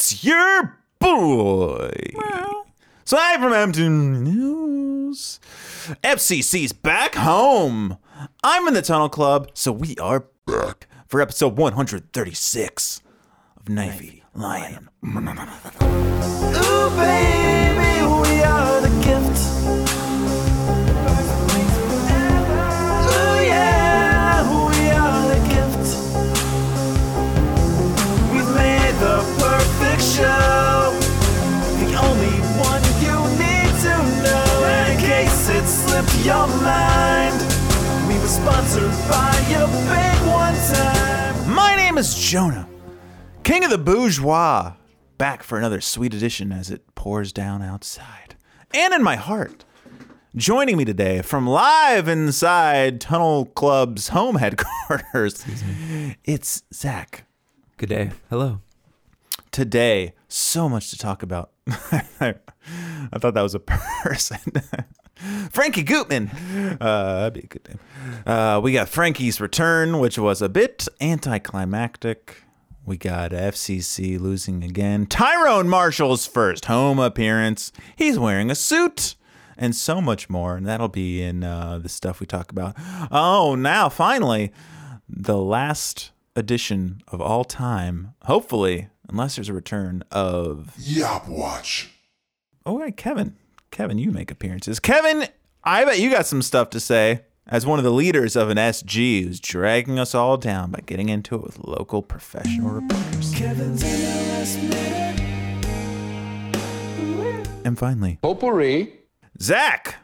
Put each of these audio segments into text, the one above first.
It's your boy. So I from Hampton News. FCC's back home. I'm in the Tunnel Club, so we are back for episode 136 of Knifey Lion. Ooh, baby, we are the gift. Show. The only one you need to know. In case it slipped your mind. We were sponsored by your big one time. My name is Jonah, King of the Bourgeois. Back for another sweet edition as it pours down outside. And in my heart. Joining me today from live inside Tunnel Club's home headquarters, it's Zach. Good day. Hello. Today, so much to talk about. I thought that was a person. Frankie Gutman. Uh, that'd be a good name. Uh, we got Frankie's return, which was a bit anticlimactic. We got FCC losing again. Tyrone Marshall's first home appearance. He's wearing a suit. And so much more. And that'll be in uh, the stuff we talk about. Oh, now finally, the last edition of all time, hopefully, unless there's a return of Yop Watch. Oh wait, Kevin. Kevin, you make appearances. Kevin, I bet you got some stuff to say as one of the leaders of an SG who's dragging us all down by getting into it with local professional reporters. Kevin's in the last. And finally, Potpourri. Zach.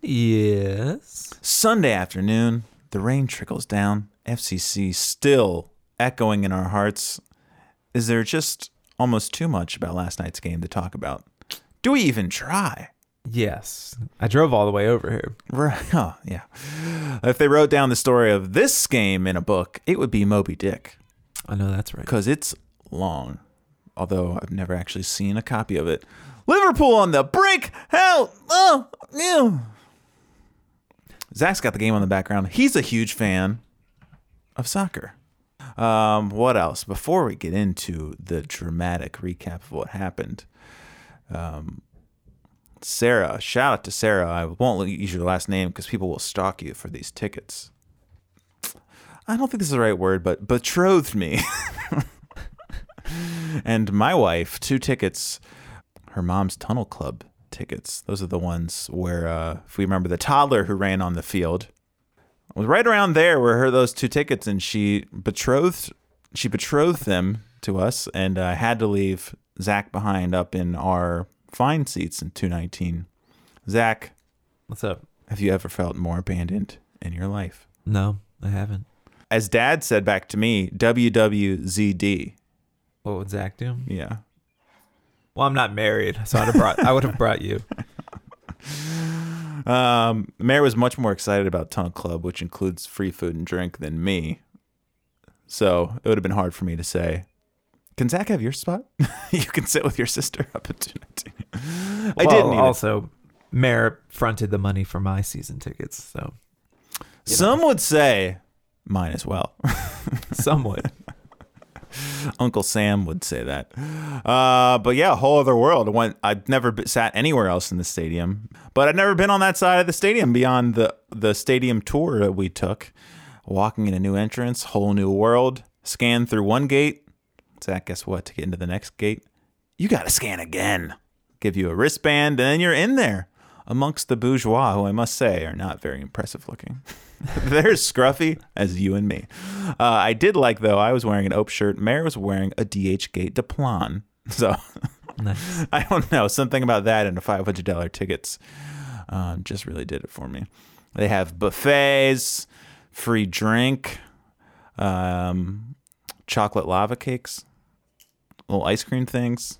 Yes. Sunday afternoon, the rain trickles down. FCC still echoing in our hearts. Is there just almost too much about last night's game to talk about? Do we even try? Yes. I drove all the way over here. Right. Oh, yeah. If they wrote down the story of this game in a book, it would be Moby Dick I know that's right. because it's long. Although I've never actually seen a copy of it. Liverpool on the brink. Hell. Oh, yeah. Zach's got the game on the background. He's a huge fan of soccer. Um, what else? Before we get into the dramatic recap of what happened, um, Sarah, shout out to Sarah. I won't use your last name because people will stalk you for these tickets. I don't think this is the right word, but betrothed me. and my wife, two tickets, her mom's Tunnel Club tickets. Those are the ones where, uh, if we remember the toddler who ran on the field, was right around there where her those two tickets, and she betrothed, she betrothed them to us, and I had to leave Zach behind up in our fine seats in 219. Zach, What's up? have you ever felt more abandoned in your life? No, I haven't. As Dad said back to me, WWZD. What would Zach do? Yeah. Well, I'm not married, so I'd have brought. I would have brought you. Um, Mayor was much more excited about Tunnel Club, which includes free food and drink, than me. So it would have been hard for me to say, "Can Zach have your spot? you can sit with your sister 219." I Well, didn't. Also, Mayor fronted the money for my season tickets, so Some would say mine as well. somewhat. Uncle Sam would say that. Uh, but yeah, whole other world. I went. I'd never sat anywhere else in the stadium, but I'd never been on that side of the stadium beyond the the stadium tour that we took. Walking in a new entrance, whole new world. Scan through one gate. Zach, guess what? To get into the next gate, you got to scan again. Give you a wristband, and then you're in there amongst the bourgeois, who I must say are not very impressive looking. They're scruffy as you and me. Uh, I did like though. I was wearing an Ope shirt. Mayor was wearing a DH Gate Deplan. So Nice. I don't know something about that and the five hundred dollar tickets. Um, just really did it for me. They have buffets, free drink, um, chocolate lava cakes, little ice cream things.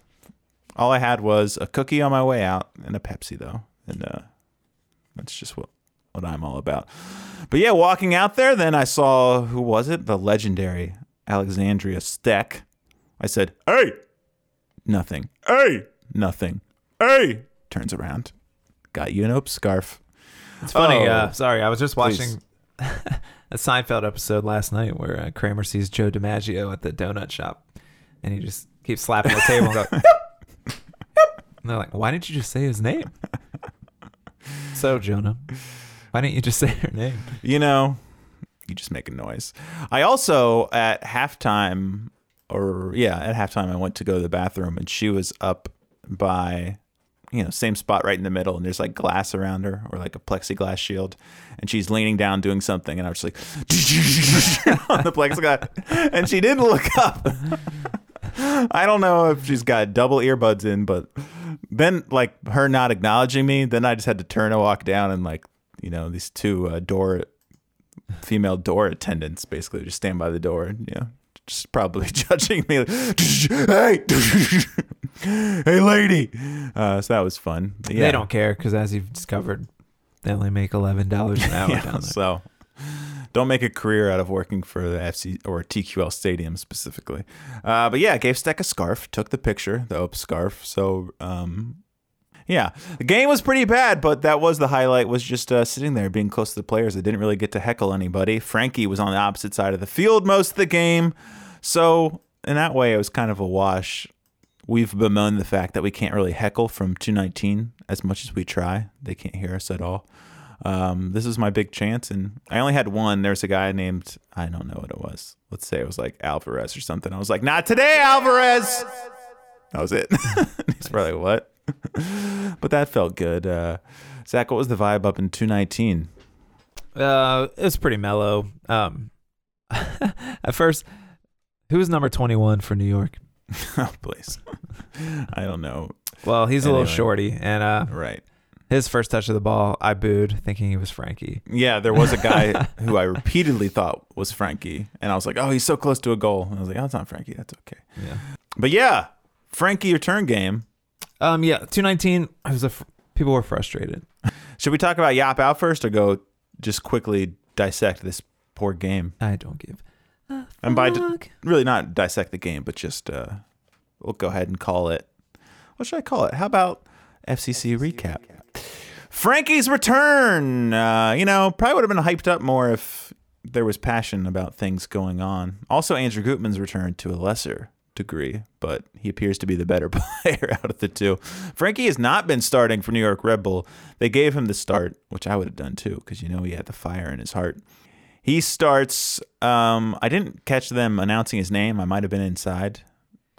All I had was a cookie on my way out and a Pepsi though, and uh, that's just what what I'm all about. But yeah, walking out there, then I saw who was it? The legendary Alexandria Steck. I said, "Hey, nothing. Hey, nothing. Hey." Turns around, got you an Ope scarf. It's funny. Oh. Uh, sorry, I was just watching. a Seinfeld episode last night where uh, Kramer sees Joe DiMaggio at the donut shop, and he just keeps slapping the table and go, "Yep, yep." And they're like, "Why didn't you just say his name?" So Jonah, why didn't you just say her name? You know, you just make a noise. I also at halftime, or yeah, at halftime, I went to go to the bathroom, and she was up by, you know, same spot right in the middle, and there's like glass around her, or like a plexiglass shield, and she's leaning down doing something, and I was like on the plexiglass, and she didn't look up. I don't know if she's got double earbuds in, but then like her not acknowledging me, then I just had to turn and walk down, and like you know these two uh, door female door attendants basically just stand by the door and you know just probably judging me like, hey hey lady. Uh, so that was fun. But yeah. They don't care because, as you've discovered, they only make eleven dollars an hour Yeah, down there. so don't make a career out of working for the FC or TQL Stadium specifically. Uh, but yeah, gave Steck a scarf, took the picture, the Ope scarf. So um, yeah, the game was pretty bad, but that was the highlight. Was just uh, sitting there being close to the players. I didn't really get to heckle anybody. Frankie was on the opposite side of the field most of the game, so in that way, it was kind of a wash. We've bemoaned the fact that we can't really heckle from 219 as much as we try. They can't hear us at all. Um, this is my big chance, and I only had one. There's a guy named I don't know what it was. Let's say it was like Alvarez or something. I was like, not today, Alvarez. That was it. He's probably what, but that felt good. Uh, Zach, what was the vibe up in 219? Uh, it was pretty mellow. Um, at first, who was number twenty-one for New York? oh, please. I don't know. Well, he's a little shorty, and uh, Right. His first touch of the ball, I booed, thinking he was Frankie. Yeah, there was a guy who I repeatedly thought was Frankie, and I was like, "Oh, he's so close to a goal." And I was like, "Oh, it's not Frankie. That's okay." Yeah. But yeah, Frankie return game. Um. Yeah. Two nineteen. I was a. Fr- people were frustrated. Should we talk about Yap out first, or go just quickly dissect this poor game? I don't give. And by d- Fuck. really not dissect the game, but just uh, we'll go ahead and call it. What should I call it? How about FCC recap? Frankie's return. Uh, you know, probably would have been hyped up more if there was passion about things going on. Also, Andrew Gutman's return to a lesser degree, but he appears to be the better player out of the two. Frankie has not been starting for New York Red Bull. They gave him the start, which I would have done too, because you know he had the fire in his heart. He starts. Um, I didn't catch them announcing his name. I might have been inside.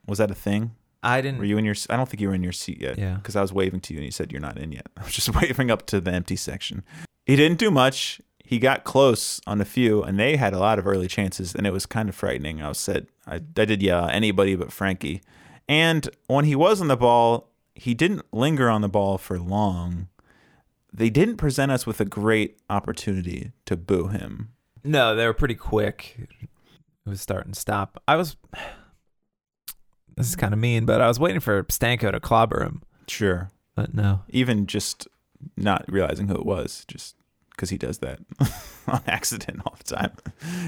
Was that a thing? I didn't. Were you in your? I don't think you were in your seat yet. Yeah. Because I was waving to you and you said you're not in yet. I was just waving up to the empty section. He didn't do much. He got close on a few, and they had a lot of early chances, and it was kind of frightening. I was said I, I did yeah anybody but Frankie, and when he was on the ball, he didn't linger on the ball for long. They didn't present us with a great opportunity to boo him. No, they were pretty quick. It was start and stop. I was. This is kind of mean, but I was waiting for Stanko to clobber him, Sure. but no. even just not realizing who it was, just because he does that on accident all the time.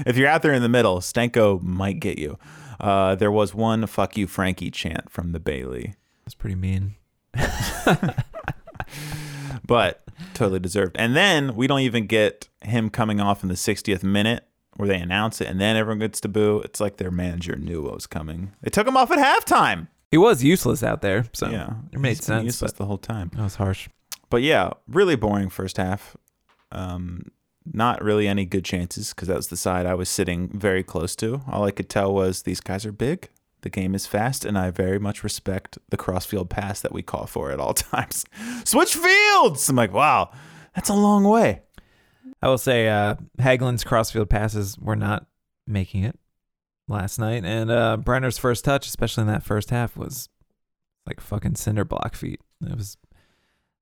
If you're out there in the middle, Stanko might get you. Uh, there was one "fuck you, Frankie" chant from the Bailey, That's pretty mean. but totally deserved. And then we don't even get him coming off in the 60th minute where they announce it, and then everyone gets to boo. It's like their manager knew what was coming. They took him off at halftime. He was useless out there, so yeah, it made sense. Useless the whole time. that was harsh. But yeah, really boring first half. Um, not really any good chances because that was the side I was sitting very close to. All I could tell was these guys are big. The game is fast, and I very much respect the crossfield pass that we call for at all times. Switch fields! I'm like, wow, that's a long way. I will say, uh, Hagglund's crossfield passes were not making it last night, and uh, Brenner's first touch, especially in that first half, was like fucking cinder block feet. It was.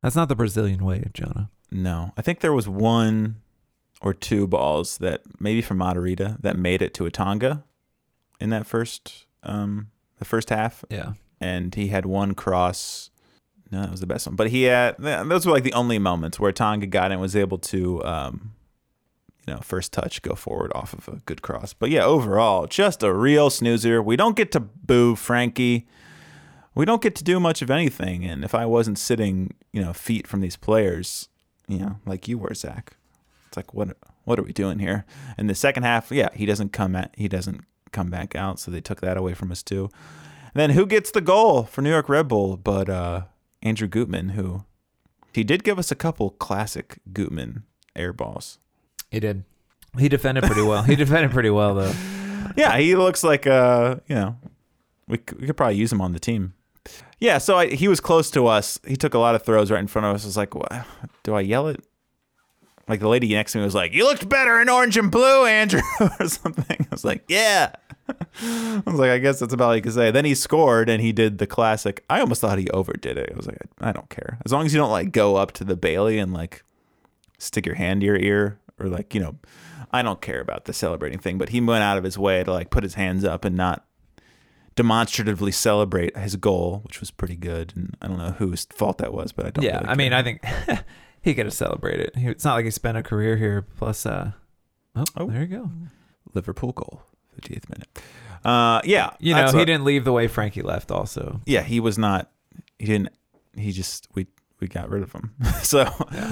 That's not the Brazilian way, Jonah. No, I think there was one or two balls that maybe from Matarrita that made it to Atanga in that first um the first half. Yeah. and he had one cross. No, that was the best one. But he had those were like the only moments where Tonga got in and was able to, um, you know, first touch go forward off of a good cross. But yeah, overall, just a real snoozer. We don't get to boo Frankie. We don't get to do much of anything. And if I wasn't sitting, you know, feet from these players, you know, like you were, Zach, it's like what what are we doing here? And the second half, yeah, he doesn't come at he doesn't come back out, so they took that away from us too. And then who gets the goal for New York Red Bull? But uh, Andrew Gutman, who he did give us a couple classic Gutman air balls. He did. He defended pretty well. He defended pretty well though. Yeah, he looks like uh, you know, we we could probably use him on the team. Yeah, so I, he was close to us. He took a lot of throws right in front of us. I was like, do I yell it? Like the lady next to me was like, "You looked better in orange and blue, Andrew," or something. I was like, "Yeah." I was like, "I guess that's about all you can say." Then he scored, and he did the classic. I almost thought he overdid it. I was like, "I don't care as long as you don't like go up to the Bailey and like stick your hand to your ear or like you know." I don't care about the celebrating thing, but he went out of his way to like put his hands up and not demonstratively celebrate his goal, which was pretty good. And I don't know whose fault that was, but I don't. yeah, really I mean. I think he could have celebrated. He, it's not like he spent a career here. Plus, uh, oh, Oh. there you go. Liverpool goal, 50th minute. Uh, yeah, You know, he what- didn't leave the way Frankie left. Also, Yeah, he was not. He didn't. He just we we got rid of him. so,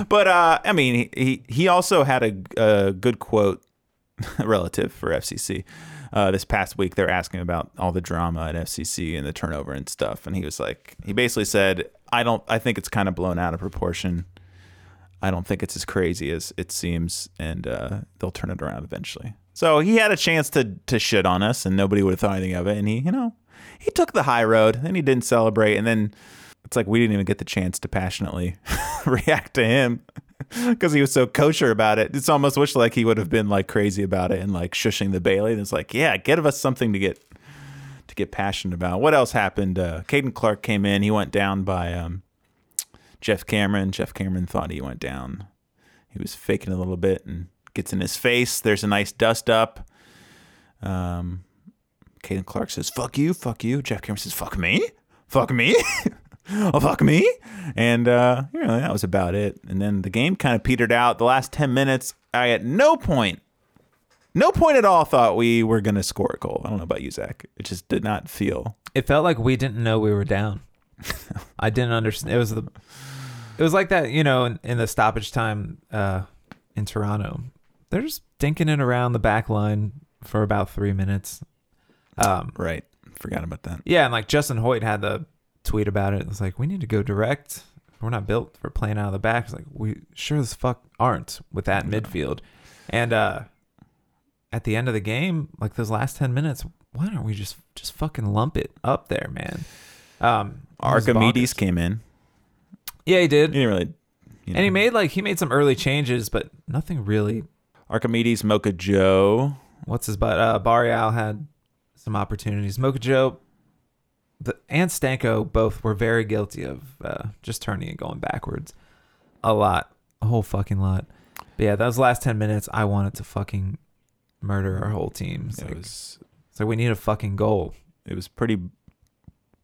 but uh, I mean, he he, he also had a, a good quote relative for FCC. Uh, this past week, they're asking about all the drama at FCC and the turnover and stuff, and he was like, he basically said, "I don't. I think it's kind of blown out of proportion. I don't think it's as crazy as it seems, and uh, they'll turn it around eventually." So he had a chance to to shit on us, and nobody would have thought anything of it. And he, you know, he took the high road, and he didn't celebrate, and then it's like we didn't even get the chance to passionately react to him because he was so kosher about it. It's almost wish like he would have been like crazy about it and like shushing the Bailey. And it's like, yeah, give us something to get to get passionate about. What else happened? Uh, Caden Clark came in. He went down by um, Geoff Cameron. Geoff Cameron thought he went down. He was faking a little bit and gets in his face. There's a nice dust up. Um, Caden Clark says, "Fuck you, fuck you." Geoff Cameron says, "Fuck me, fuck me." oh fuck me and uh you know that was about it and then the game kind of petered out the last 10 minutes i at no point no point at all thought we were going to score a goal i don't know about you zach it just did not feel it felt like we didn't know we were down. I didn't understand. It was the. It was like that, you know, in, in the stoppage time uh, in Toronto. They're just dinking it around the back line for about three minutes. Um, right forgot about that Yeah, and like Justin Hoyt had the tweet about it. It was like, we need to go direct. We're not built for playing out of the back. It's like we sure as fuck aren't with that midfield. And uh at the end of the game, like those last ten minutes, why don't we just just fucking lump it up there, man? Um archimedes came in Yeah, he did. he did. didn't really you know, And he made like he made some early changes, but nothing really archimedes Mokotjo what's his butt? Uh, Barreal had some opportunities. Mokotjo the, and Stanko both were very guilty of uh, just turning and going backwards a lot, a whole fucking lot. But yeah, those last 10 minutes, I wanted to fucking murder our whole team. It was like we need a fucking goal. it was pretty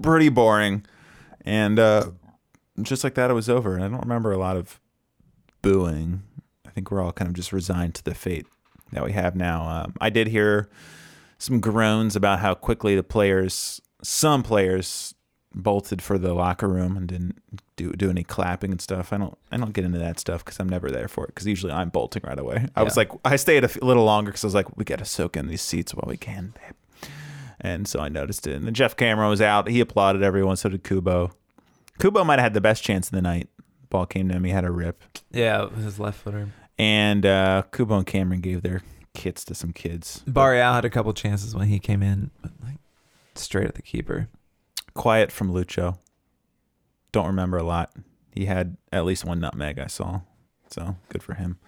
pretty boring and uh just like that it was over And i don't remember a lot of booing i think we're all kind of just resigned to the fate that we have now um, i did hear some groans about how quickly the players some players bolted for the locker room and didn't do do any clapping and stuff i don't i don't get into that stuff because i'm never there for it because usually i'm bolting right away i was like i stayed a f- little longer because i was like we gotta soak in these seats while we can babe and so I noticed it. And then Geoff Cameron was out. He applauded everyone. So did Kubo. Kubo might have had the best chance of the night. Ball came to him. He had a rip. Yeah, his left footer. And uh, Kubo and Cameron gave their kits to some kids. Barreal had a couple chances when he came in, but like straight at the keeper. Quiet from Lucho. Don't remember a lot. He had at least one nutmeg I saw. So good for him.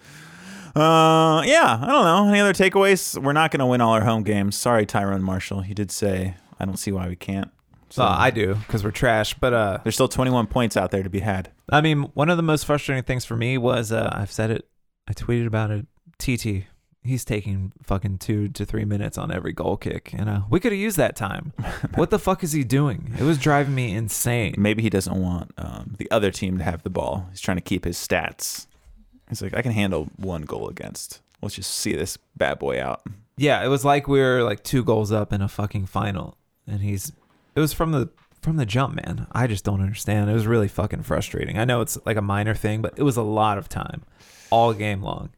Uh, yeah, I don't know. Any other takeaways? We're not going to win all our home games. Sorry, Tyrone Marshall. He did say I don't see why we can't. So I do because we're trash. But uh, there's still 21 points out there to be had. I mean, one of the most frustrating things for me was uh, I've said it, I tweeted about it. TT, he's taking fucking two to three minutes on every goal kick, and uh, we could have used that time. what the fuck is he doing? It was driving me insane. Maybe he doesn't want um, the other team to have the ball. He's trying to keep his stats. He's like, I can handle one goal against. Let's just see this bad boy out. Yeah, it was like we were like two goals up in a fucking final, and he's. It was from the from the jump, man. I just don't understand. It was really fucking frustrating. I know it's like a minor thing, but it was a lot of time, all game long.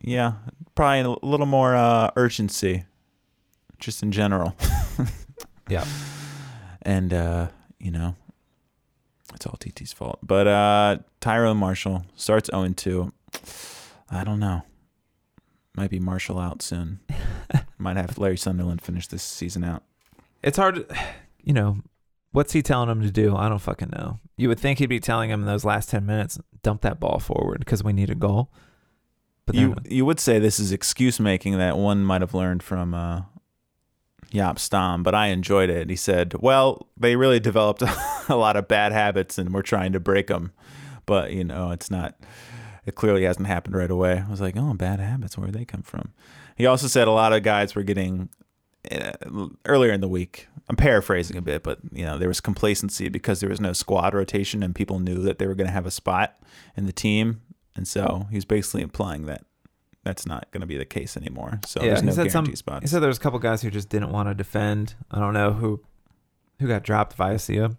yeah, probably a little more uh, urgency, just in general. Yeah. and uh, you know, it's all TT's fault. But uh, Tyrone Marshall starts 0 2. I don't know. Might be Marshall out soon. Might have Larry Sunderland finish this season out. It's hard, to, you know, what's he telling him to do? I don't fucking know. You would think he'd be telling him in those last 10 minutes, dump that ball forward because we need a goal. But You then, you would say this is excuse making that one might have learned from uh, Jaap Stam, but I enjoyed it. He said, "Well, they really developed a lot of bad habits, and we're trying to break them, but you know, it's not. It clearly hasn't happened right away." I was like, "Oh, bad habits. Where did they come from?" He also said a lot of guys were getting earlier in the week. I'm paraphrasing a bit, but you know, there was complacency because there was no squad rotation, and people knew that they were going to have a spot in the team, and so he's basically implying that that's not going to be the case anymore. So yeah, there's no he said guarantee some. spots. He said there was a couple guys who just didn't want to defend. I don't know who who got dropped via Sia.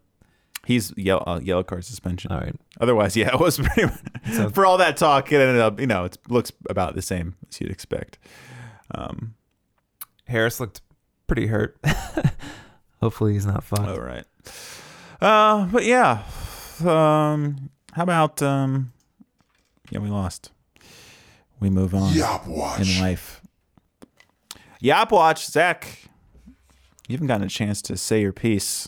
He's yellow, uh, yellow card suspension. All right. Otherwise, yeah, it was pretty much, So- for all that talk. It ended up, you know, it looks about the same as you'd expect. Um, Harris looked pretty hurt. Hopefully he's not fucked. all right. Uh, but yeah, um, how about um, yeah, we lost. We move on Yop Watch. in life. Yap watch, Zach. You haven't gotten a chance to say your piece.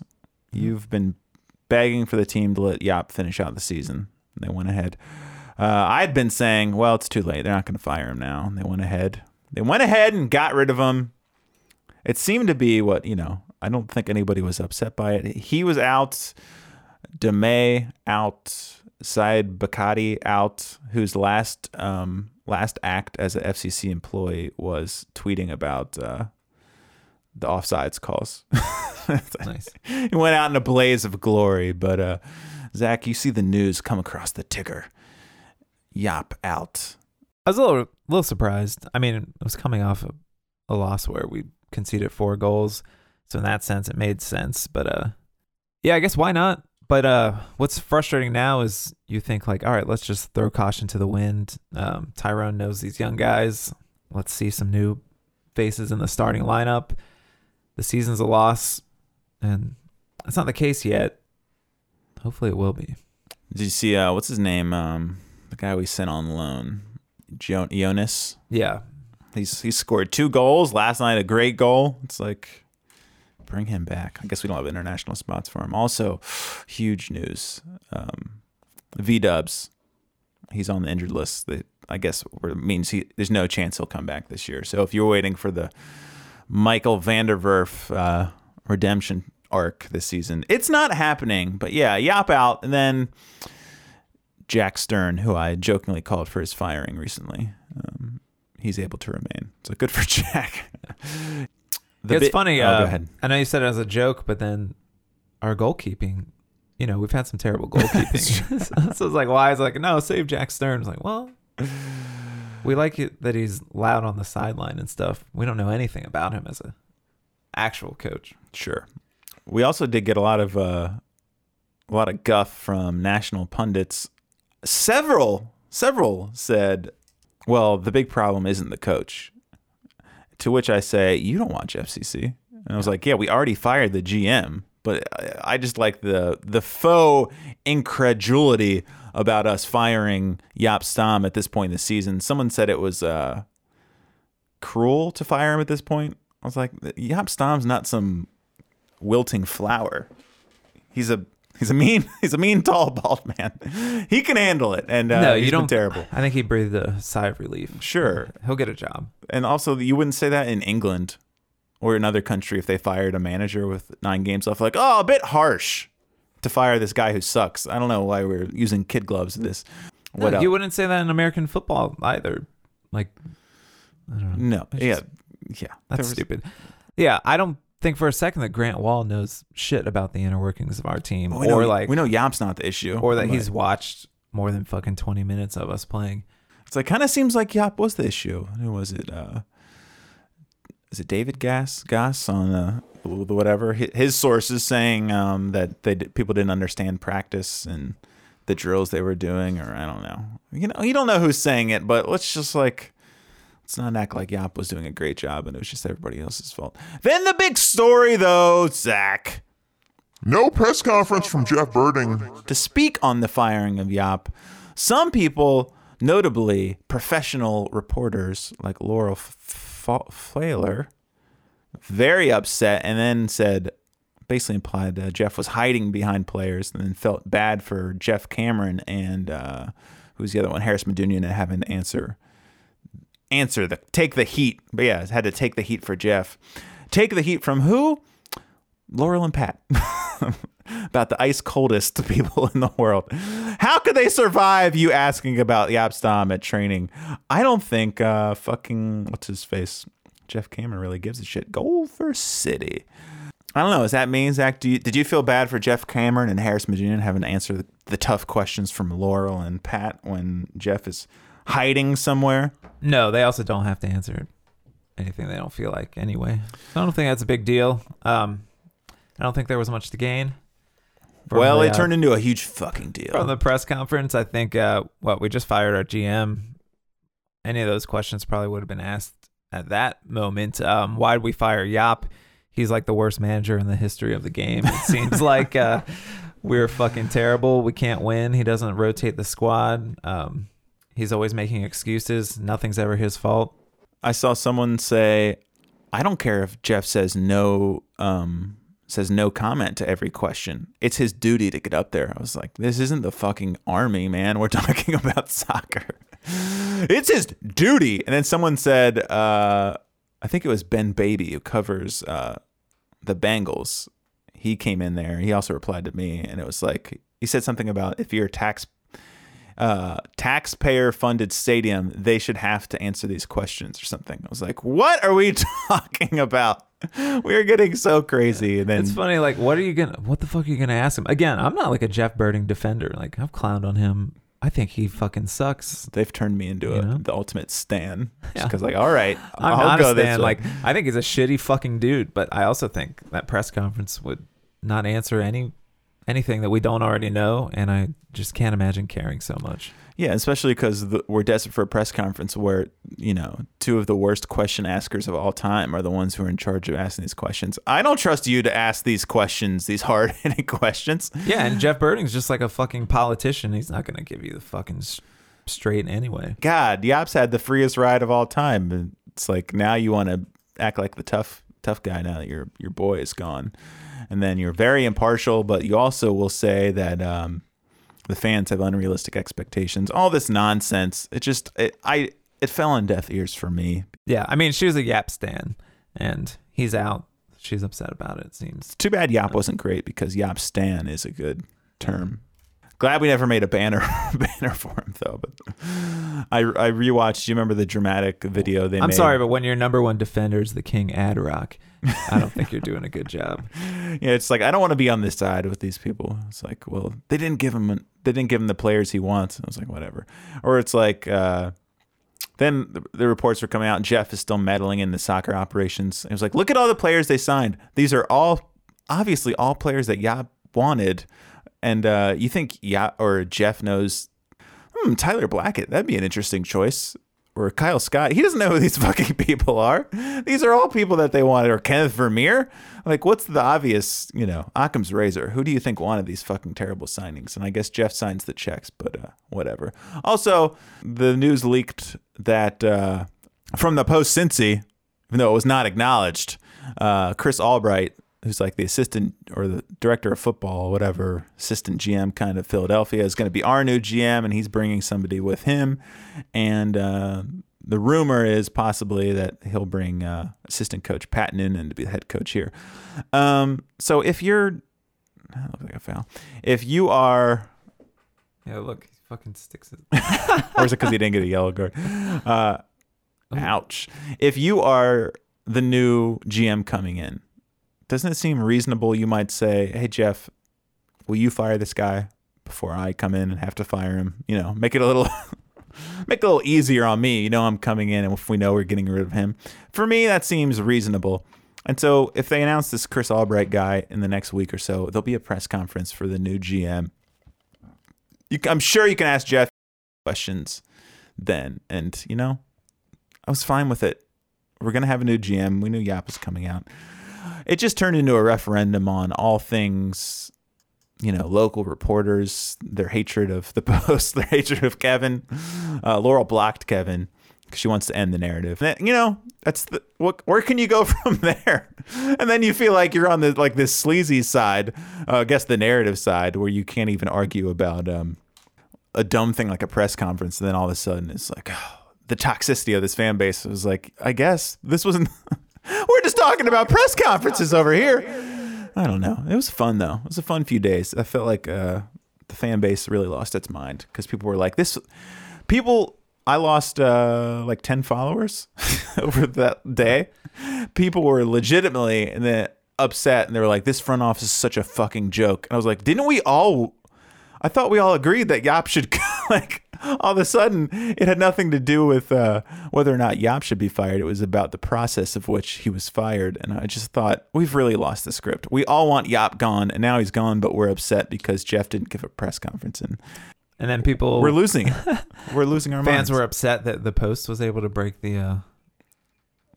You've been begging for the team to let Yap finish out the season. They went ahead. Uh, I'd been saying, well, it's too late. They're not going to fire him now. And they went ahead. They went ahead and got rid of him. It seemed to be what you know. I don't think anybody was upset by it. He was out. Damet out. Said Bakkati out. Whose last um, last act as an FCC employee was tweeting about uh, the offsides calls. Nice. he went out in a blaze of glory. But uh, Zach, you see the news come across the ticker. Yop out. I was a little little surprised. I mean, it was coming off a, a loss where we conceded four goals, so in that sense, it made sense. But uh, yeah, I guess why not? But uh, what's frustrating now is you think like, all right, let's just throw caution to the wind. Um, Tyrone knows these young guys. Let's see some new faces in the starting lineup. The season's a loss, and that's not the case yet. Hopefully, it will be. Did you see uh, what's his name? Um, the guy we sent on loan, jo- Jonas. Yeah, He's he scored two goals last night. A great goal. It's like bring him back. I guess we don't have international spots for him. Also, huge news. Um, V Dubs, he's on the injured list. That I guess means he there's no chance he'll come back this year. So if you're waiting for the Michael Vanderwerf uh, redemption arc this season, it's not happening. But yeah, Yop out, and then Jack Stern, who I jokingly called for his firing recently. Um, he's able to remain. So good for Jack. It's bit- funny. Oh, uh, go ahead. I know you said it as a joke, but then our goalkeeping, you know, we've had some terrible goalkeeping. so it's like, why? It's like, no, save Jack Stern. It's like, well, we like it that he's loud on the sideline and stuff. We don't know anything about him as a actual coach. Sure. We also did get a lot of uh, a lot of guff from national pundits. Several, several said, "Well, the big problem isn't the coach." To which I say, "You don't watch FCC." And I was like, "Yeah, we already fired the GM." But I- just like the the faux incredulity about us firing Jaap Stam at this point in the season. Someone said it was uh, cruel to fire him at this point. I was like, Jaap Stam's not some wilting flower. He's a he's a mean he's a mean tall bald man. He can handle it, and uh, no, you don't. terrible. I think he breathed a sigh of relief. Sure, He'll get a job. and also you wouldn't say that in England or another country if they fired a manager with nine games left. Like, oh, a bit harsh to fire this guy who sucks. I don't know why we're using kid gloves in this. What else? you wouldn't say that in American football either. Like, I don't know. No, It's yeah, just- yeah. That's was- stupid. Yeah, I don't think for a second that Grant Wahl knows shit about the inner workings of our team, We know, or like, we know Yap's not the issue, or that but he's watched more than fucking twenty minutes of us playing. It's like kind of seems like Yap was the issue. Who was it? Uh, is it David Gass? Gass on uh, the whatever. Hi- His sources saying um, that they people didn't understand practice and the drills they were doing, or I don't know. You know, you don't know who's saying it, but let's just like let's not act like Yop was doing a great job and it was just everybody else's fault. Then the big story, though, Zach. No press conference from Jeff Berding. To speak on the firing of Yop, some people, notably professional reporters like Laurel F- F- Pfahler, very upset and then said, basically implied uh, Jeff was hiding behind players and then felt bad for Geoff Cameron and uh, who's the other one, Harris Medunjanin, and having to answer answer the take the heat. But yeah, had to take the heat for Jeff. Take the heat from who? Laurel and Pat. about the ice coldest people in the world. How could they survive you asking about the Jaap Stam at training? I don't think uh fucking what's his face? Geoff Cameron really gives a shit. Golfer City. I don't know. Is that mean, Zach? Do you, did you feel bad for Geoff Cameron and Harris Medunjanin having to answer the, the tough questions from Laurel and Pat when Jeff is hiding somewhere? No, they also don't have to answer anything they don't feel like anyway. So I don't think that's a big deal. Um, I don't think there was much to gain. from well, the, it uh, turned into a huge fucking deal. from the press conference. I think uh, what we just fired our GM. Any of those questions probably would have been asked at that moment. Um, why did we fire Yop? He's like the worst manager in the history of the game. It seems like uh, we're fucking terrible. We can't win. He doesn't rotate the squad. Um, he's always making excuses. Nothing's ever his fault. I saw someone say, "I don't care if Jeff says no, um, says no comment to every question. It's his duty to get up there." I was like, "This isn't the fucking army, man. We're talking about soccer. it's his duty." And then someone said, uh, "I think it was Ben Baby who covers uh, the Bengals. He came in there. He also replied to me, and it was like he said something about if you're a tax." Uh, taxpayer funded stadium, they should have to answer these questions or something. I was like, what are we talking about? We're getting so crazy. And then It's funny. Like, what are you gonna? What the fuck are you gonna ask him? Again, I'm not like a Jeff Berding defender. Like, I've clowned on him. I think he fucking sucks. they've turned me into a, the ultimate stan. Yeah. Because like, all right, I'm I'll not go a stan. Like, I think he's a shitty fucking dude. But I also think that press conference would not answer any anything that we don't already know, and I just can't imagine caring so much. yeah, especially because we're desperate for a press conference where you know two of the worst question askers of all time are the ones who are in charge of asking these questions. I don't trust you to ask these questions, these hard hitting questions. Yeah, and Jeff Berding's just like a fucking politician. He's not gonna give you the fucking straight anyway. God, Yops had the freest ride of all time. It's like now you want to act like the tough tough guy now that your your boy is gone, and then you're very impartial, but you also will say that um, the fans have unrealistic expectations. All this nonsense. It just it, I it fell on deaf ears for me. Yeah, I mean, she was a Yap stan, and he's out. She's upset about it. It seems. Too bad Yap wasn't great because Yap Stan is a good term. Glad we never made a banner banner for him though. But I I rewatched. Do you remember the dramatic video they I'm made? sorry, but when your number one defender is the King Adrock, I don't think you're doing a good job. Yeah, it's like I don't want to be on this side with these people. It's like, well, they didn't give him they didn't give him the players he wants. I was like, whatever. Or it's like uh, then the, reports were coming out. Jeff is still meddling in the soccer operations. It was like, look at all the players they signed. These are all obviously all players that Yap wanted. And uh, you think Yap or Jeff knows? Hmm, Tyler Blackett. That'd be an interesting choice. Or Kyle Scott. He doesn't know who these fucking people are. These are all people that they wanted. Or Kenneth Vermeer. Like, what's the obvious, you know, Occam's razor? Who do you think wanted these fucking terrible signings? And I guess Jeff signs the checks, but uh, whatever. Also, the news leaked that uh, from the post Cincy, even though it was not acknowledged, uh, Chris Albright, who's like the assistant or the director of football, whatever, assistant GM kind of Philadelphia, is going to be our new GM, and he's bringing somebody with him. And uh, the rumor is possibly that he'll bring uh, assistant coach Pat and to be the head coach here. Um, so if you're, that looks like a foul. If you are Yeah, look, he fucking sticks it. or is it because he didn't get a yellow card? Uh, ouch. If you are the new GM coming in, doesn't it seem reasonable? You might say, "Hey Jeff, will you fire this guy before I come in and have to fire him?" You know, make it a little. Make it a little easier on me. You know, I'm coming in, and if we know we're getting rid of him, for me that seems reasonable. And so, if they announce this Chris Albright guy in the next week or so, there'll be a press conference for the new GM. You, I'm sure you can ask Jeff questions then, and you know, I was fine with it. We're gonna have a new GM. We knew Yap was coming out. It just turned into a referendum on all things, you know, local reporters, their hatred of the post, their hatred of Kevin. Uh, Laurel blocked Kevin because she wants to end the narrative. And, you know, that's the what. Where can you go from there? And then you feel like you're on the like this sleazy side, uh, I guess the narrative side, where you can't even argue about um, a dumb thing like a press conference. And then all of a sudden, it's like oh, the toxicity of this fan base was like, I guess this wasn't. We're just talking about press conferences over here. I don't know. It was fun though. It was a fun few days. I felt like uh, the fan base really lost its mind because people were like, "This." People, I lost uh, like ten followers over that day. People were legitimately and then upset, and they were like, "This front office is such a fucking joke." And I was like, "Didn't we all?" I thought we all agreed that Yap should like all of a sudden it had nothing to do with uh, whether or not Yap should be fired. It was about the process of which he was fired. And I just thought we've really lost the script. We all want Yap gone, and now he's gone, but we're upset because Jeff didn't give a press conference, and And then people we're losing. it. we're losing our fans minds. were upset that the Post was able to break the uh,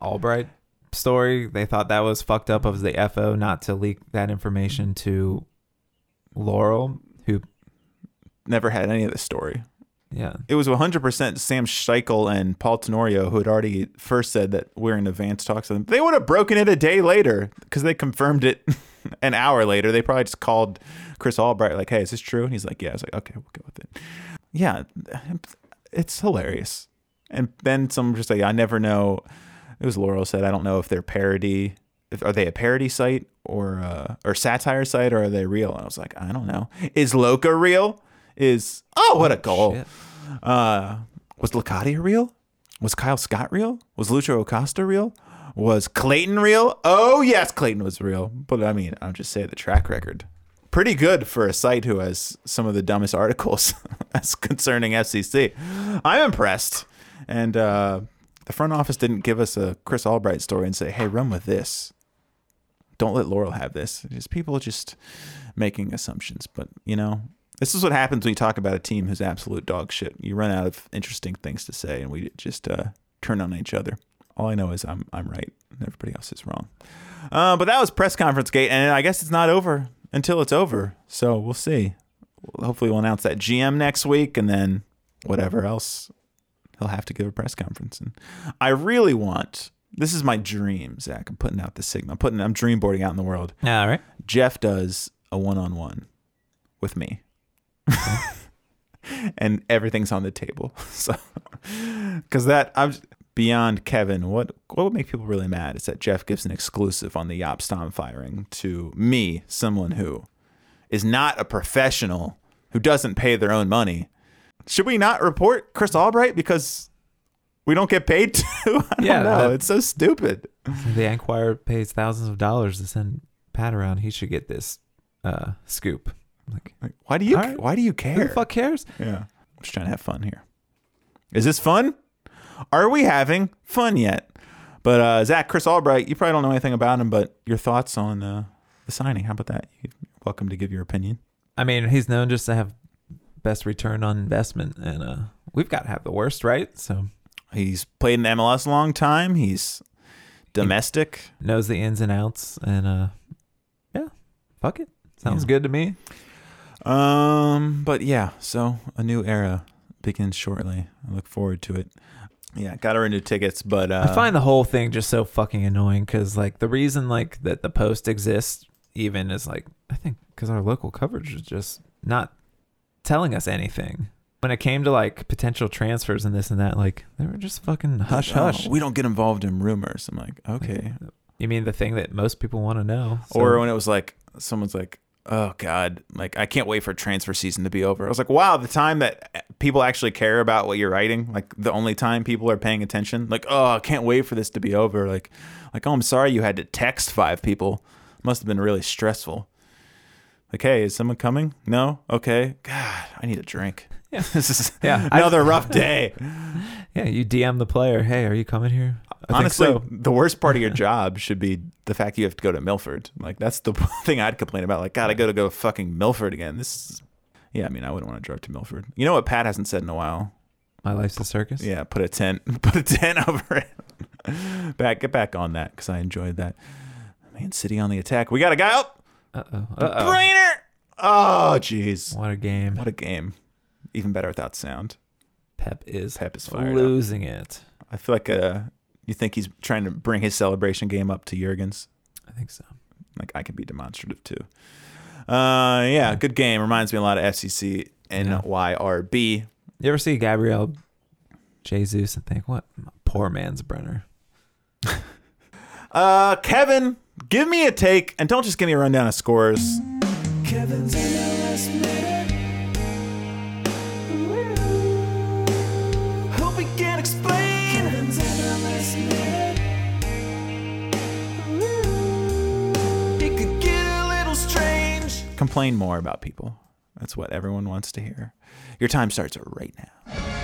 Albright story. They thought that was fucked up of the FO not to leak that information to Laurel, never had any of this story. yeah. It was 100% Sam Stejskal and Paul Tenorio who had already first said that we're in advanced talks with them. They would have broken it a day later because they confirmed it an hour later. They probably just called Chris Albright, like, hey, is this true? And he's like, yeah. I was like, okay, we'll go with it. Yeah, it's hilarious. And then some just like, I never know. It was Laurel said, I don't know if they're parody. If, are they a parody site or uh, or satire site or are they real? And I was like, I don't know. Is Loca real? Is oh, what a goal! Shit. Uh, was Locadia real? Was Kyle Scott real? Was Lucho Acosta real? Was Clayton real? Oh yes, Clayton was real. But I mean, I'm just saying the track record. Pretty good for a site who has some of the dumbest articles as concerning FCC. I'm impressed. And uh, the front office didn't give us a Chris Albright story and say, "Hey, run with this." Don't let Laurel have this. Just people just making assumptions. But you know, this is what happens when you talk about a team who's absolute dog shit. You run out of interesting things to say, and we just uh, turn on each other. All I know is I'm I'm right, and everybody else is wrong. Uh, but that was press conference gate, and I guess it's not over until it's over. So we'll see. Hopefully, we'll announce that GM next week, and then whatever else, he'll have to give a press conference. And I really want. This is my dream, Zach. I'm putting out the signal. I'm putting. I'm dream boarding out in the world. All right. Jeff does a one-on-one with me. and everything's on the table. So cuz that I'm beyond Kevin, what what would make people really mad is that Jeff gives an exclusive on the Jaap Stam firing to me, someone who is not a professional who doesn't pay their own money. Should we not report Chris Albright because we don't get paid to? I don't Yeah, know. it's so stupid. The Enquirer pays thousands of dollars to send Pat around. He should get this uh, scoop. Like, Like, why do you right. why do you who care? the fuck cares? Yeah. I'm just trying to have fun here. Is this fun? Are we having fun yet? But uh, Zach, Chris Albright, you probably don't know anything about him, but your thoughts on uh, the signing? How about that? You're welcome to give your opinion. I mean, he's known just to have best return on investment, and uh, we've got to have the worst, right? So He's played in MLS a long time. He's domestic. knows the ins and outs, and uh, yeah, fuck it. Sounds Yeah. good to me. Um, but yeah, so a new era begins shortly. I look forward to it. Yeah, got to renew tickets, but uh, I find the whole thing just so fucking annoying because like the reason like that the post exists even is like I think because our local coverage is just not telling us anything. When it came to like potential transfers and this and that, like they were just fucking hush oh, hush. we don't get involved in rumors. I'm like, okay, You mean the thing that most people want to know? So- or when it was like someone's like oh god like i can't wait for transfer season to be over. I was like wow the time that people actually care about what you're writing like the only time people are paying attention like oh i can't wait for this to be over. Like like oh i'm sorry you had to text five people. Must have been really stressful. Like hey is someone coming? No? Okay. God i need a drink Yeah. this is Yeah, another rough day yeah, you DM the player, hey, are you coming here? I Honestly, so. the worst part of your job should be the fact you have to go to Milford. Like that's the thing I'd complain about. Like, God, I got to go to fucking Milford again. This is, yeah. I mean, I wouldn't want to drive to Milford. You know what Pat hasn't said in a while? My life's a circus. Yeah, put a tent, put a tent over it. back, get back on that because I enjoyed that. Man City on the attack. We got a guy up. Uh oh. Brainer. Oh, jeez. What a game. What a game. Even better without sound. Pep is Pep is fired up. losing it. I feel like uh, you think he's trying to bring his celebration game up to Jurgen's. I think so. Like I can be demonstrative too. Uh, yeah, good game. Reminds me a lot of FCC NYRB. Yeah. You ever see Gabriel Jesus and think, what? Poor man's Brenner. Uh, Kevin, give me a take and don't just give me a rundown of scores. Kevin's It could get a little strange. Complain more about people. That's what everyone wants to hear. Your time starts right now.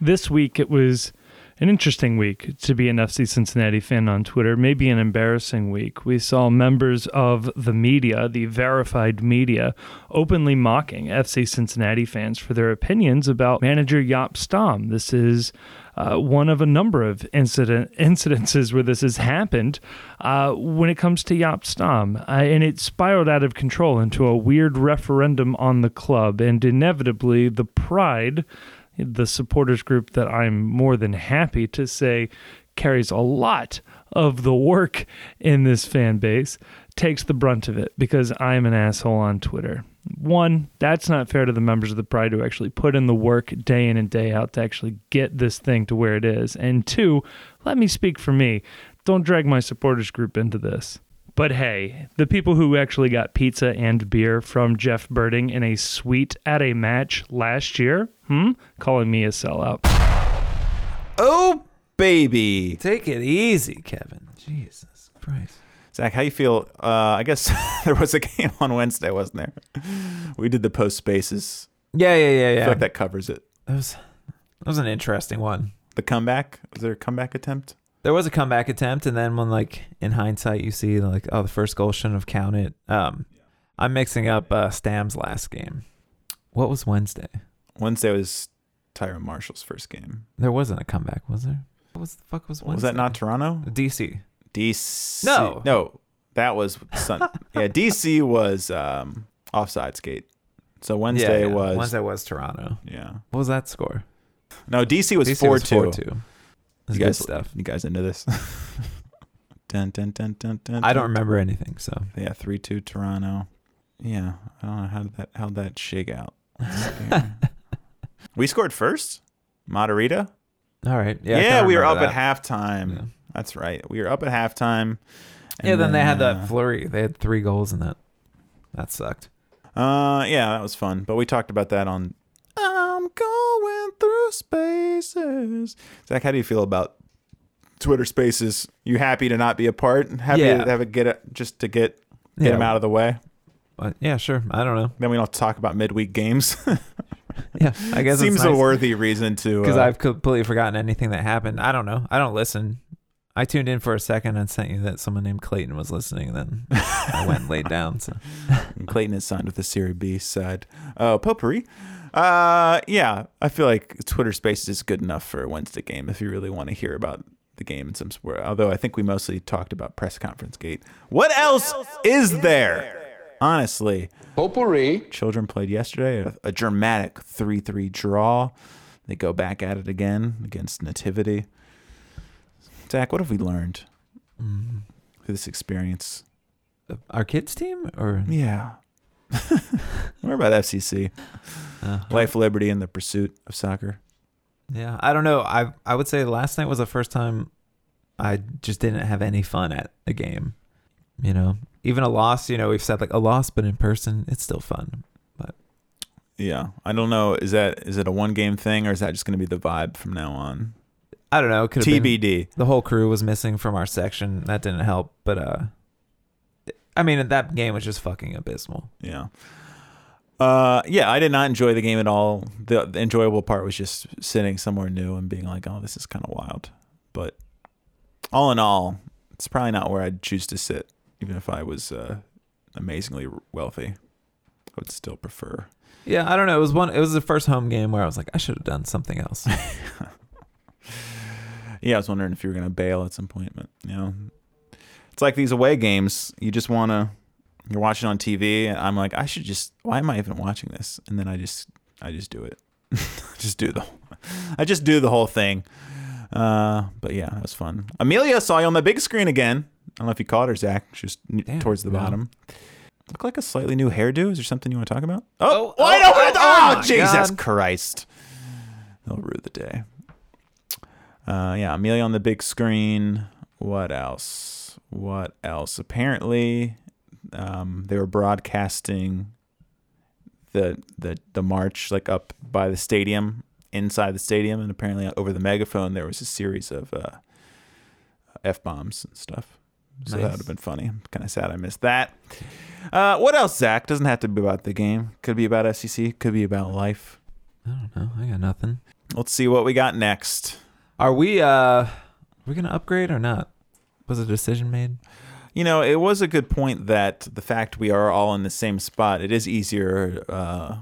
this week it was an interesting week to be an FC Cincinnati fan on Twitter, maybe an embarrassing week. We saw members of the media, the verified media, openly mocking FC Cincinnati fans for their opinions about manager Jaap Stam. This is uh, one of a number of incident incidences where this has happened uh, when it comes to Jaap Stam, uh, and it spiraled out of control into a weird referendum on the club, and inevitably the pride the supporters group that I'm more than happy to say carries a lot of the work in this fan base takes the brunt of it because I'm an asshole on Twitter. One, that's not fair to the members of the Pride who actually put in the work day in and day out to actually get this thing to where it is. And two, let me speak for me. Don't drag my supporters group into this. But hey, the people who actually got pizza and beer from Jeff Berding in a suite at a match last year, hmm, calling me a sellout. Oh, baby. Take it easy, Kevin. Jesus Christ. Zach, how you feel? Uh, I guess there was a game on Wednesday, wasn't there? We did the post spaces. Yeah, yeah, yeah, I yeah. feel like that covers it. That was that was an interesting one. The comeback? Was there a comeback attempt? There was a comeback attempt, and then when like in hindsight you see like oh the first goal shouldn't have counted. Um, I'm mixing up uh, Stam's last game. What was Wednesday? Wednesday was Tyrone Marshall's first game. There wasn't a comeback, was there? What was the fuck was Wednesday? Was that not Toronto? DC? DC. No. No. That was Sun. yeah, DC was um, offside skate. So Wednesday Yeah, yeah. was. Wednesday was Toronto. Yeah. What was that score? No, DC was four two. 4-2. You guys, stuff. you guys into this? dun, dun, dun, dun, dun, I don't dun. remember anything, so Yeah, three two Toronto. Yeah, I don't know how did that how would that shake out. we scored first, Matarrita. all right. Yeah, Yeah, we were up remember at that. halftime. That's right. We were up at halftime. Yeah, and then they had uh, that flurry. They had three goals in that. That sucked. Uh, yeah, that was fun. But we talked about that on. I'm going through spaces. Zach, how do you feel about Twitter Spaces? You happy to not be a part? Happy Yeah. to have it get it just to get get Yeah. them out of the way. But yeah, sure. I don't know. Then we don't talk about midweek games. Yeah, I guess seems it's a worthy reason to. because uh, I've completely forgotten anything that happened. I don't know. I don't listen. I tuned in for a second and sent you that someone named Clayton was listening. Then I went and laid down. So Clayton is signed with the Serie B side. Oh, potpourri. Uh, yeah, I feel like Twitter Spaces is good enough for a Wednesday game if you really want to hear about the game in some sport. Although I think we mostly talked about press conference gate. What else is there? Honestly, Potpourri. children played yesterday a, a dramatic three-three draw. They go back at it again against Nativity. Zach, what have we learned mm, through this experience? our kids team or Yeah. What about FCC? uh, Life, liberty, and the pursuit of soccer. yeah, I don't know. I I would say last night was the first time I just didn't have any fun at a game. You know, even a loss. You know, we've said like a loss, but in person, it's still fun. But yeah, I don't know. Is that is it a one game thing or is that just going to be the vibe from now on? I don't know. Could have been TBD. the whole crew was missing from our section. That didn't help. But uh, I mean, that game was just fucking abysmal. Yeah. Uh, yeah, I did not enjoy the game at all. The, the enjoyable part was just sitting somewhere new and being like, "Oh, this is kind of wild." But all in all, it's probably not where I'd choose to sit, even if I was uh, amazingly wealthy. I would still prefer Yeah, I don't know. It was one. It was the first home game where I was like, I should have done something else. Yeah, I was wondering if you were gonna bail at some point, but you know, it's like these away games. You just wanna, you're watching on TV, and I'm like, I should just. Why am I even watching this? And then I just, I just do it. just do the, I just do the whole thing. Uh, but yeah, it was fun. Amelia saw you on the big screen again. I don't know if you caught her, Zach. She's towards the no. bottom. Look like a slightly new hairdo. Is there something you want to talk about? Oh, Oh, oh, oh, Oh, oh Jesus God. Christ. They'll rue the day. Uh, yeah, Amelia on the big screen. What else? What else? Apparently, um, they were broadcasting the the the march like up by the stadium, inside the stadium, and apparently over the megaphone there was a series of uh, f bombs and stuff. So that would have been funny. Kind of sad I missed that. Uh, what else, Zach? Doesn't have to be about the game. Could be about SEC. Could be about life. I don't know. I got nothing. Let's see what we got next. Are we? uh we gonna upgrade or not? Was a decision made? You know, it was a good point that the fact we are all in the same spot, it is easier. Uh,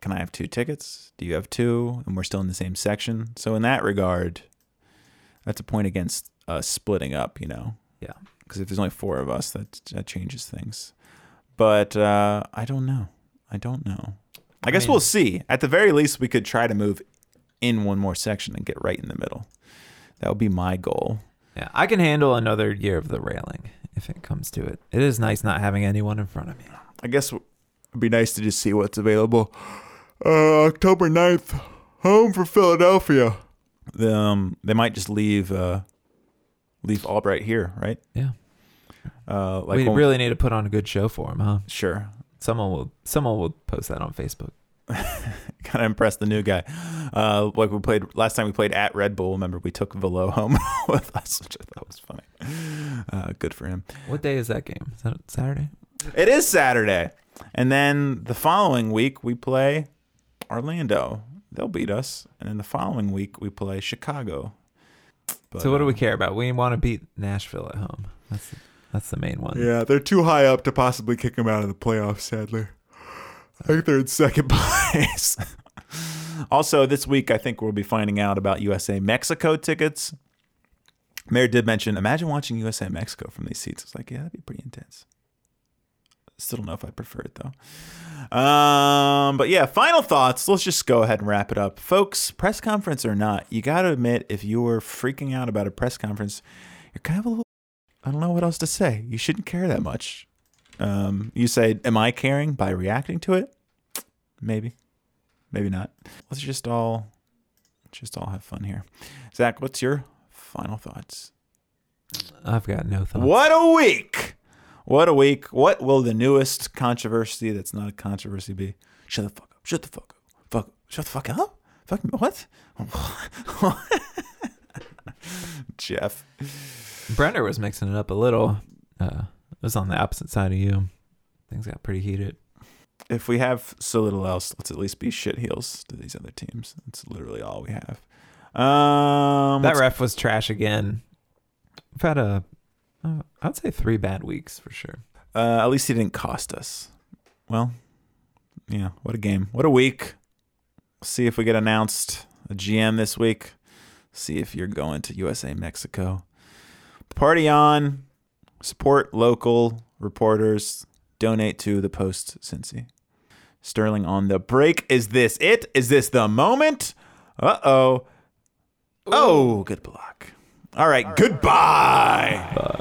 can I have two tickets? Do you have two? And we're still in the same section. So, in that regard, that's a point against us splitting up, you know? Yeah. Because if there's only four of us, that, that changes things. But uh, I don't know. I don't know. I, guess mean- we'll see. At the very least, we could try to move in one more section and get right in the middle. That would be my goal. Yeah, I can handle another year of the railing if it comes to it. It is nice not having anyone in front of me. I guess it'd be nice to just see what's available. Uh, October 9th, home for Philadelphia. Um, they might just leave uh, leave Albright here, right? Yeah, Uh, like we really need to put on a good show for him, huh? sure. Someone will. Someone will post that on Facebook. Kind of impress the new guy. Uh, like we played last time we played at Red Bull. Remember we took Velo home with us, which I thought was funny. Uh, good for him. What day is that game? Is that Saturday? It is Saturday. And then the following week we play Orlando. They'll beat us. And then the following week we play Chicago. But, so what do we care about? We want to beat Nashville at home. That's that's the main one. Yeah, they're too high up to possibly kick them out of the playoffs, sadly. I think they're in second place. also, this week I think we'll be finding out about USA Mexico tickets. Mayor did mention, imagine watching USA Mexico from these seats. It's like, yeah, that'd be pretty intense. Still don't know if I'd prefer it though. Um, but yeah, final thoughts. Let's just go ahead and wrap it up, folks. Press conference or not, you got to admit if you were freaking out about a press conference, you're kind of a little. I don't know what else to say. You shouldn't care that much. Um, you say, "Am I caring by reacting to it?" Maybe, maybe not. Let's just all, just all have fun here. Zach, what's your final thoughts? I've got no thoughts. What a week! What a week! What will the newest controversy that's not a controversy be? Shut the fuck up! Shut the fuck up! Fuck! Shut the fuck up! Fuck! What? Jeff. Brenner was mixing it up a little. Uh, was on the opposite side of you. Things got pretty heated. If we have so little else, let's at least be shit heels to these other teams. That's literally all we have. Um, That ref was trash again. We've had a, uh, I'd say three bad weeks for sure. Uh, at least he didn't cost us. Well, yeah, what a game. What a week. See if we get announced a GM this week. See if you're going to USA Mexico. Party on. Support local reporters. Donate to the Post Cincy. Sterling on the break. Is this it? Is this the moment? Uh oh. Oh, good block. All right, goodbye. Well,